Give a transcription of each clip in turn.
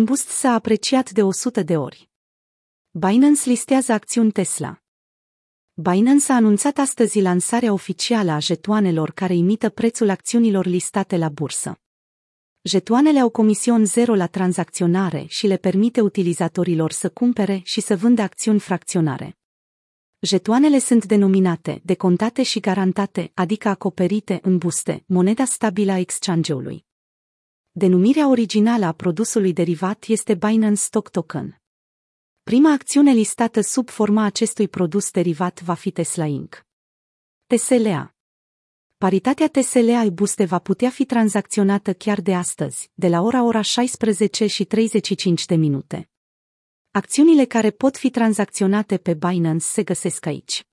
Boost s-a apreciat de 100 de ori. Binance listează acțiuni Tesla. Binance a anunțat astăzi lansarea oficială a jetoanelor care imită prețul acțiunilor listate la bursă. Jetoanele au comision zero la tranzacționare și le permite utilizatorilor să cumpere și să vândă acțiuni fracționare. Jetoanele sunt denominate, decontate și garantate, adică acoperite în buste, moneda stabilă a exchange-ului. Denumirea originală a produsului derivat este Binance Stock Token. Prima acțiune listată sub forma acestui produs derivat va fi Tesla Inc. TSLA Paritatea TSLA buste va putea fi tranzacționată chiar de astăzi, de la ora ora 16 și 35 de minute. Acțiunile care pot fi tranzacționate pe Binance se găsesc aici.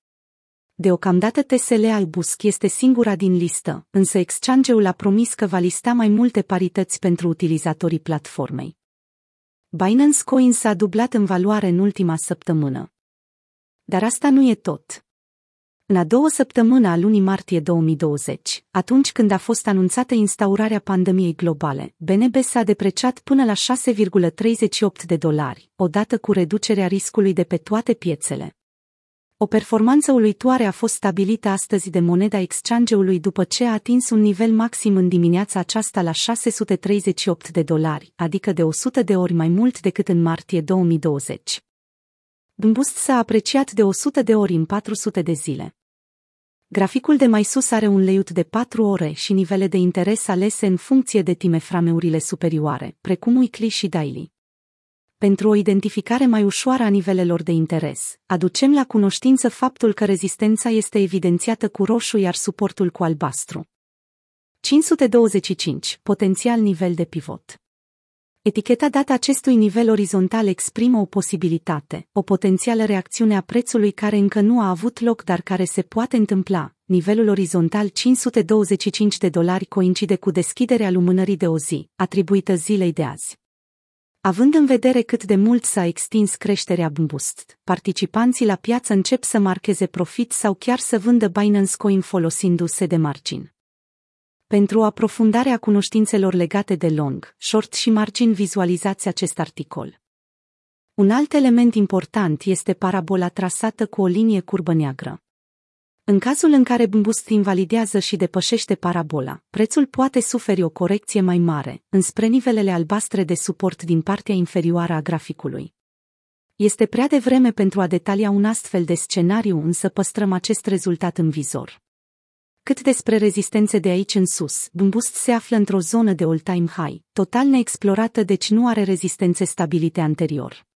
Deocamdată TSLA Busc este singura din listă, însă exchange-ul a promis că va lista mai multe parități pentru utilizatorii platformei. Binance Coin s-a dublat în valoare în ultima săptămână. Dar asta nu e tot. În a doua săptămână a lunii martie 2020, atunci când a fost anunțată instaurarea pandemiei globale, BNB s-a depreciat până la 6,38 de dolari, odată cu reducerea riscului de pe toate piețele. O performanță uluitoare a fost stabilită astăzi de moneda exchange-ului după ce a atins un nivel maxim în dimineața aceasta la 638 de dolari, adică de 100 de ori mai mult decât în martie 2020. Boost s-a apreciat de 100 de ori în 400 de zile. Graficul de mai sus are un leiut de 4 ore și nivele de interes alese în funcție de timeframeurile superioare, precum weekly și daily. Pentru o identificare mai ușoară a nivelelor de interes, aducem la cunoștință faptul că rezistența este evidențiată cu roșu iar suportul cu albastru. 525. Potențial nivel de pivot. Eticheta dată acestui nivel orizontal exprimă o posibilitate, o potențială reacțiune a prețului care încă nu a avut loc, dar care se poate întâmpla. Nivelul orizontal 525 de dolari coincide cu deschiderea lumânării de o zi, atribuită zilei de azi. Având în vedere cât de mult s-a extins creșterea Boost, participanții la piață încep să marcheze profit sau chiar să vândă Binance Coin folosindu-se de margin. Pentru aprofundarea cunoștințelor legate de long, short și margin vizualizați acest articol. Un alt element important este parabola trasată cu o linie curbă neagră. În cazul în care Boost invalidează și depășește parabola, prețul poate suferi o corecție mai mare, înspre nivelele albastre de suport din partea inferioară a graficului. Este prea devreme pentru a detalia un astfel de scenariu, însă păstrăm acest rezultat în vizor. Cât despre rezistențe de aici în sus, Boost se află într-o zonă de all-time high, total neexplorată deci nu are rezistențe stabilite anterior.